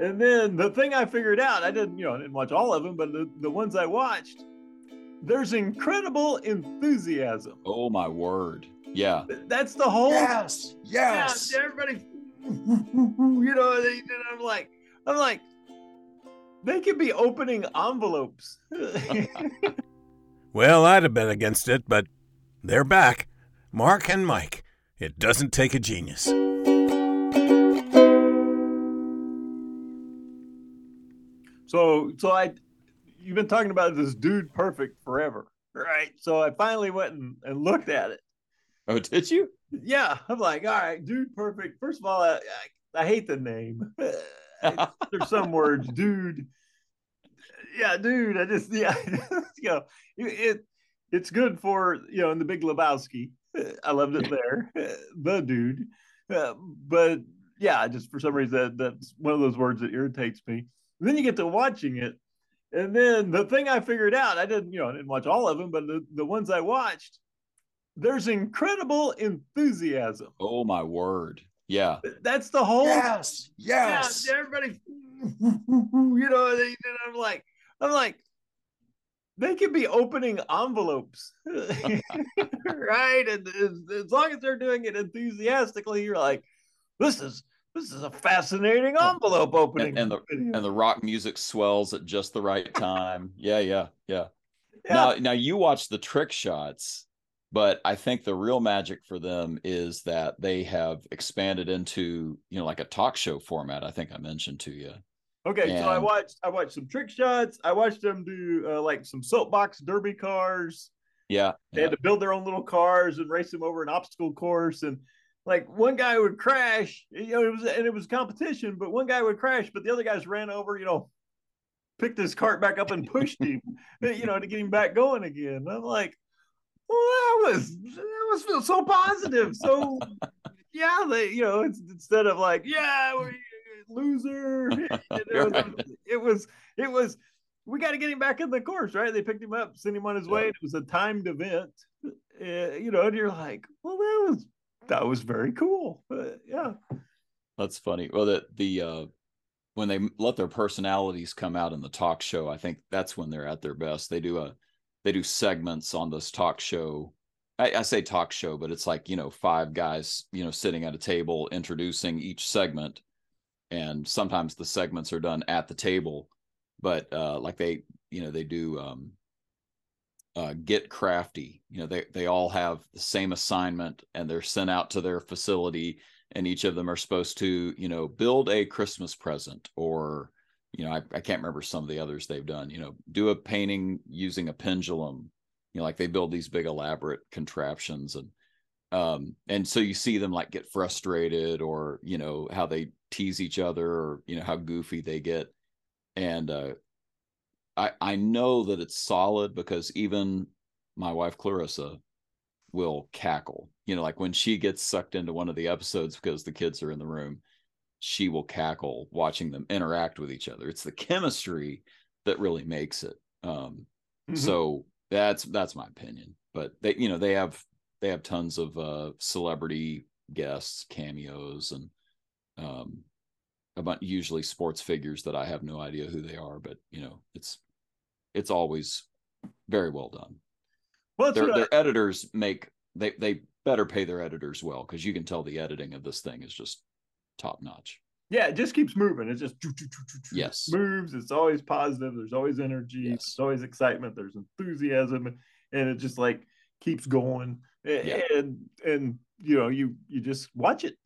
And then the thing I figured out, I didn't, you know, I didn't watch all of them, but the, the ones I watched, there's incredible enthusiasm. Oh my word. Yeah. That's the whole Yes. Yes. Yeah, everybody, you know, they, and I'm like, I'm like, they could be opening envelopes. Well, I'd have been against it, but they're back. Mark and Mike. It doesn't take a genius. So, so I, you've been talking about this dude perfect forever, right? So I finally went and, and looked at it. Oh, did you? Yeah, I'm like, all right, dude perfect. First of all, I, I, I hate the name. There's some words, dude. Yeah, dude. I just yeah, you know, it it's good for you know in the Big Lebowski. I loved it there, the dude. Uh, but yeah, just for some reason that, that's one of those words that irritates me. And then you get to watching it, and then the thing I figured out, I didn't you know I didn't watch all of them, but the, the ones I watched, there's incredible enthusiasm. Oh my word. Yeah. That's the whole Yes. Yes. yeah, everybody, you know, they, and I'm like, I'm like, they could be opening envelopes, right? And as, as long as they're doing it enthusiastically, you're like, this is this is a fascinating envelope opening. And, and the video. and the rock music swells at just the right time. Yeah, yeah, yeah. Yeah. Now, now you watch the trick shots, but I think the real magic for them is that they have expanded into you know like a talk show format. I think I mentioned to you. okay, so I watched I watched some trick shots. I watched them do uh, like some soapbox derby cars. Yeah, They yeah. had to build their own little cars and race them over an obstacle course. And like one guy would crash, you know, it was and it was competition, but one guy would crash, but the other guys ran over, you know, picked his cart back up and pushed him, you know, to get him back going again. I'm like, well, that was that was so positive. So yeah, they, you know, it's, instead of like, yeah, we loser, it was, Right. it was, it was we got to get him back in the course, right? They picked him up, sent him on his way. Yeah. and It was a timed event, uh, you know, and you're like, well, that was that was very cool. Uh, yeah, That's funny. Well, the the uh when they let their personalities come out in the talk show, I think that's when they're at their best. They do a they do segments on this talk show. I, I say talk show, but it's like you know five guys you know sitting at a table introducing each segment, and sometimes the segments are done at the table, but uh like they you know they do um uh, get crafty. You know, they they all have the same assignment, and they're sent out to their facility, and each of them are supposed to, you know, build a Christmas present, or, you know, I, I can't remember some of the others they've done. You know, do a painting using a pendulum. You know, like they build these big elaborate contraptions, and um, and so you see them like get frustrated, or you know how they tease each other, or you know how goofy they get, and uh, I I know that it's solid because even my wife Clarissa will cackle. You know, like when she gets sucked into one of the episodes because the kids are in the room, she will cackle watching them interact with each other. It's the chemistry that really makes it. Um, Mhm. so that's that's my opinion. But they, you know, they have they have tons of uh celebrity guests, cameos, and um about usually sports figures that I have no idea who they are, but you know, it's it's always very well done. well, Their I- their editors make they they better pay their editors well because you can tell the editing of this thing is just top notch. yeah, it just keeps moving. It just Yes. moves. It's always positive. There's always energy. Yes. There's always excitement. There's enthusiasm, and it just like keeps going. Yeah. And and you know you you just watch it.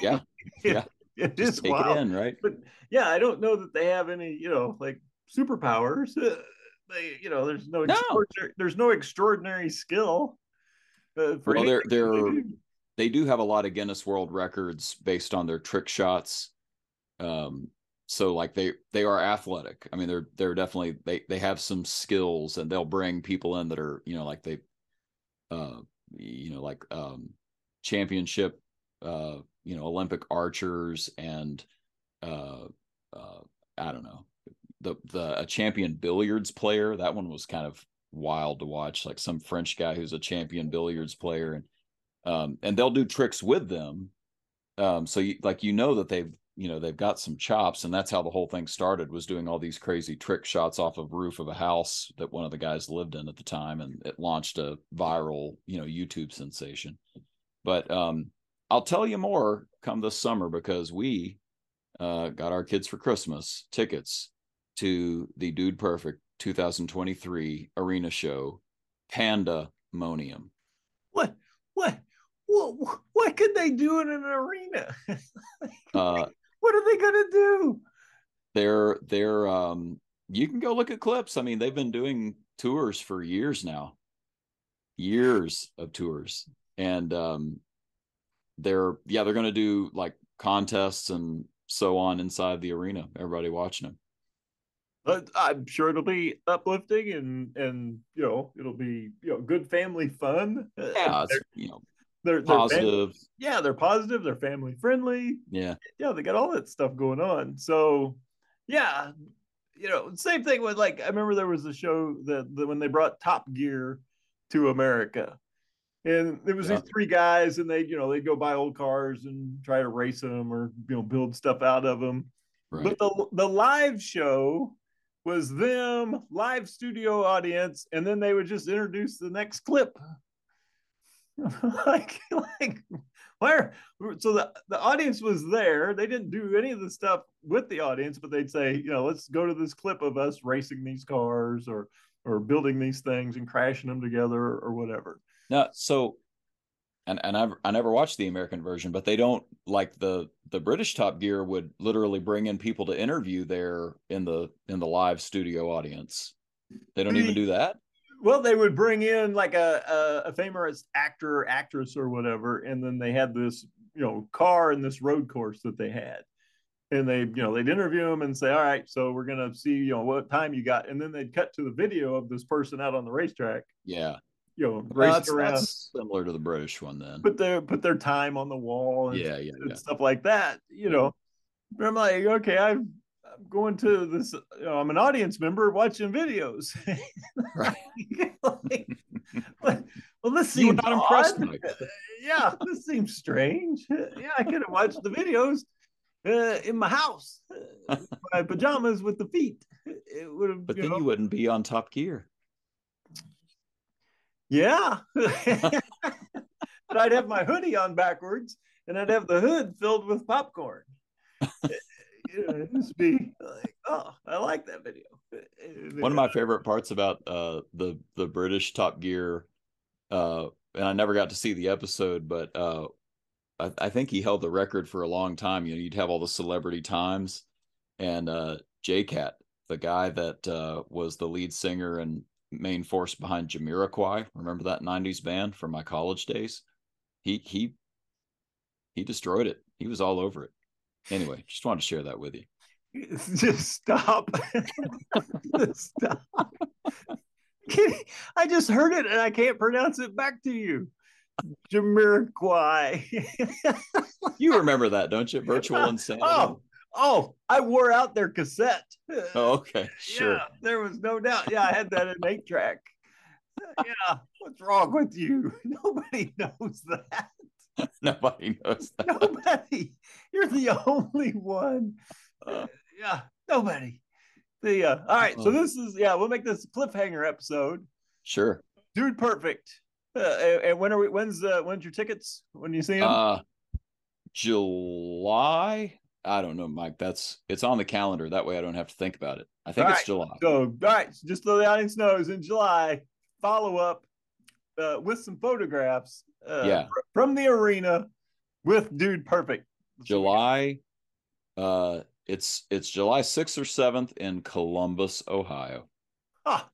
Yeah. Yeah. It Just is take wild. it in, right? but yeah, I don't know that they have any, you know, like superpowers. Uh, they, you know, there's no, No. extraordinary, there's no extraordinary skill. Uh, for Well, they're they're they do. they do have a lot of Guinness World Records based on their trick shots. Um, so like they they are athletic. I mean, they're they're definitely they they have some skills, and they'll bring people in that are you know like they, uh, you know like um, championship, uh, you know Olympic archers and uh, uh, I don't know the the a champion billiards player. That one was kind of wild to watch, like some French guy who's a champion billiards player and um, and they'll do tricks with them. Um, so you like you know that they've you know they've got some chops and that's how the whole thing started was doing all these crazy trick shots off of roof of a house that one of the guys lived in at the time and it launched a viral you know youtube sensation but um i'll tell you more come this summer because we uh got our kids for christmas tickets to the dude perfect 2023 arena show pandemonium What? What? What? What could they do in an arena? uh what are they gonna do? they're they're um you can go look at clips i mean they've been doing tours for years now years of tours and um they're yeah they're going to do like contests and so on inside the arena everybody watching them I'm sure it'll be uplifting and and you know it'll be you know good family fun. Yeah they're, you know they're, they're positive yeah, they're positive. They're family friendly. yeah Yeah, they got all that stuff going on. So yeah, you know, same thing with like I remember there was a show that, that when they brought Top Gear to America. And there was Yeah. these three guys, and they, you know, they'd go buy old cars and try to race them or you know build stuff out of them. right But the the live show was them live studio audience, and then they would just introduce the next clip. like like where so the, the audience was there. They didn't do any of the stuff with the audience, but they'd say, you know, let's go to this clip of us racing these cars or or building these things and crashing them together or whatever. Now, so, and and I've I never watched the American version, but they don't like the the British Top Gear would literally bring in people to interview there in the in the live studio audience. They don't even do that. Well, they would bring in like a, a, a famous actor or actress or whatever, and then they had this, you know, car and this road course that they had. And they, you know, they'd interview them and say, All right, so we're gonna see, you know, what time you got. And then they'd cut to the video of this person out on the racetrack, Yeah, you know, racing that's, around, similar to the British one then. put their put their time on the wall and, yeah, yeah, and yeah. stuff like that, you know. But I'm like, okay, I've I'm going to this, you know, I'm an audience member watching videos. Right. like, well, well, this seems not impressed. Yeah, this seems strange. Yeah, I could have watched the videos uh, in my house, uh, my pajamas with the feet. It would have, But then know, you wouldn't be on Top Gear. Yeah. but I'd have my hoodie on backwards, and I'd have the hood filled with popcorn. you know, it'd just be like, oh, I like that video. One of my favorite parts about uh, the the British Top Gear, uh, and I never got to see the episode, but uh, I, I think he held the record for a long time. You know, you'd have all the celebrity times, and uh, J-Cat, the guy that uh, was the lead singer and main force behind Jamiroquai. Remember that '90s band from my college days? He he he destroyed it. He was all over it. Anyway, just wanted to share that with you. just stop. Just stop. I just heard it and I can't pronounce it back to you. Jamiroquai. You remember that, don't you? Virtual oh, Insanity. oh, oh, I wore out their cassette. Oh, okay, sure. Yeah, there was no doubt. Yeah, I had that in eight track. Yeah, what's wrong with you? Nobody knows that. Nobody knows that. Nobody. You're the only one. Uh, yeah, nobody. The uh, all right. So Uh-oh. this is yeah. We'll make this a cliffhanger episode. sure. Dude, perfect. Uh, and, and when are we? When's uh, when's your tickets? When you see them? Uh July. I don't know, Mike. That's it's on the calendar. That way I don't have to think about it. I think All it's right. July. so all right. Just so the audience knows, in July, follow up uh, with some photographs. Uh, Yeah. fr- From the arena with Dude Perfect. July uh it's it's July 6th or 7th in Columbus, Ohio. Ah,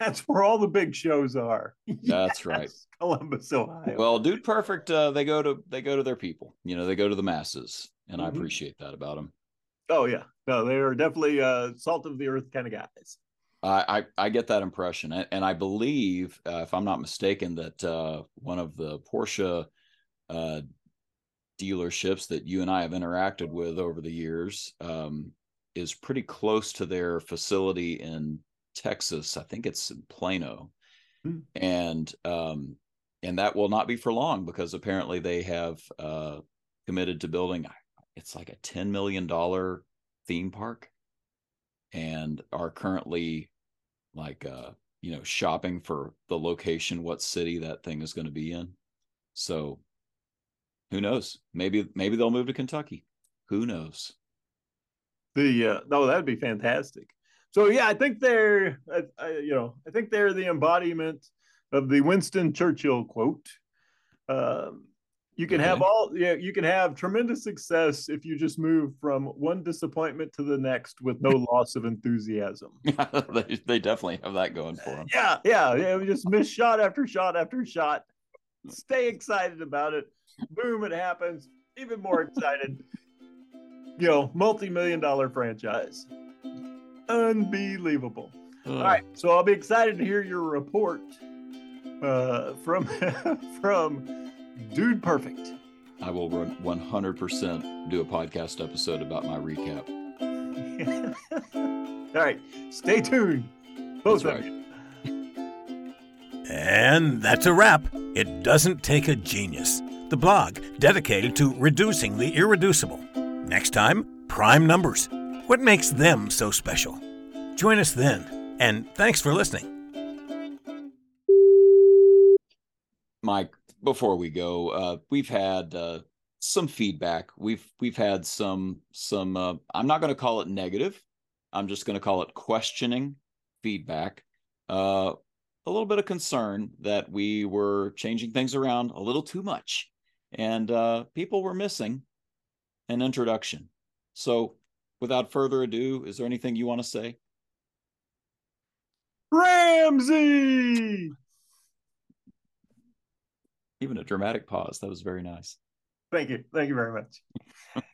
that's where all the big shows are. That's right. Columbus, Ohio. Well, dude perfect uh they go to they go to their people. You know, they go to the masses and I Mhm. appreciate that about them. oh yeah, no, they are definitely uh, salt of the earth kind of guys. I, I I get that impression, and, and I believe, uh, if I'm not mistaken, that uh, one of the Porsche uh, dealerships that you and I have interacted with over the years um, is pretty close to their facility in Texas. I think it's in Plano, Hmm. and um, and that will not be for long because apparently they have uh, committed to building. I it's like a $10 million theme park. And are currently like uh you know shopping for the location what city that thing is going to be in. So who knows? Maybe maybe they'll move to kentucky. Who knows? The uh, no that'd be fantastic. So yeah i think they're uh, uh, you know i think they're the embodiment of the winston churchill quote. Um, you can okay. have all yeah you can have tremendous success if you just move from one disappointment to the next with no loss of enthusiasm. They, they definitely have that going for them yeah yeah yeah we just miss shot after shot after shot. Stay excited about it. Boom it happens. Even more excited. You know multi-million dollar franchise. Unbelievable. All right so i'll be excited to hear your report uh, from from Dude Perfect. I will 100% do a podcast episode about my recap. All right, stay tuned. Both that's of right. And that's a wrap. It doesn't take a genius. The blog dedicated to reducing the irreducible. Next time, prime numbers. What makes them so special? Join us then, and thanks for listening. Mike, before we go, uh, we've had uh, some feedback. We've we've had some some. Uh, I'm not going to call it negative. I'm just going to call it questioning feedback. Uh, a little bit of concern that we were changing things around a little too much, and uh, people were missing an introduction. So, without further ado, is there anything you want to say? Ramsey even a dramatic pause. That was very nice. Thank you. Thank you very much.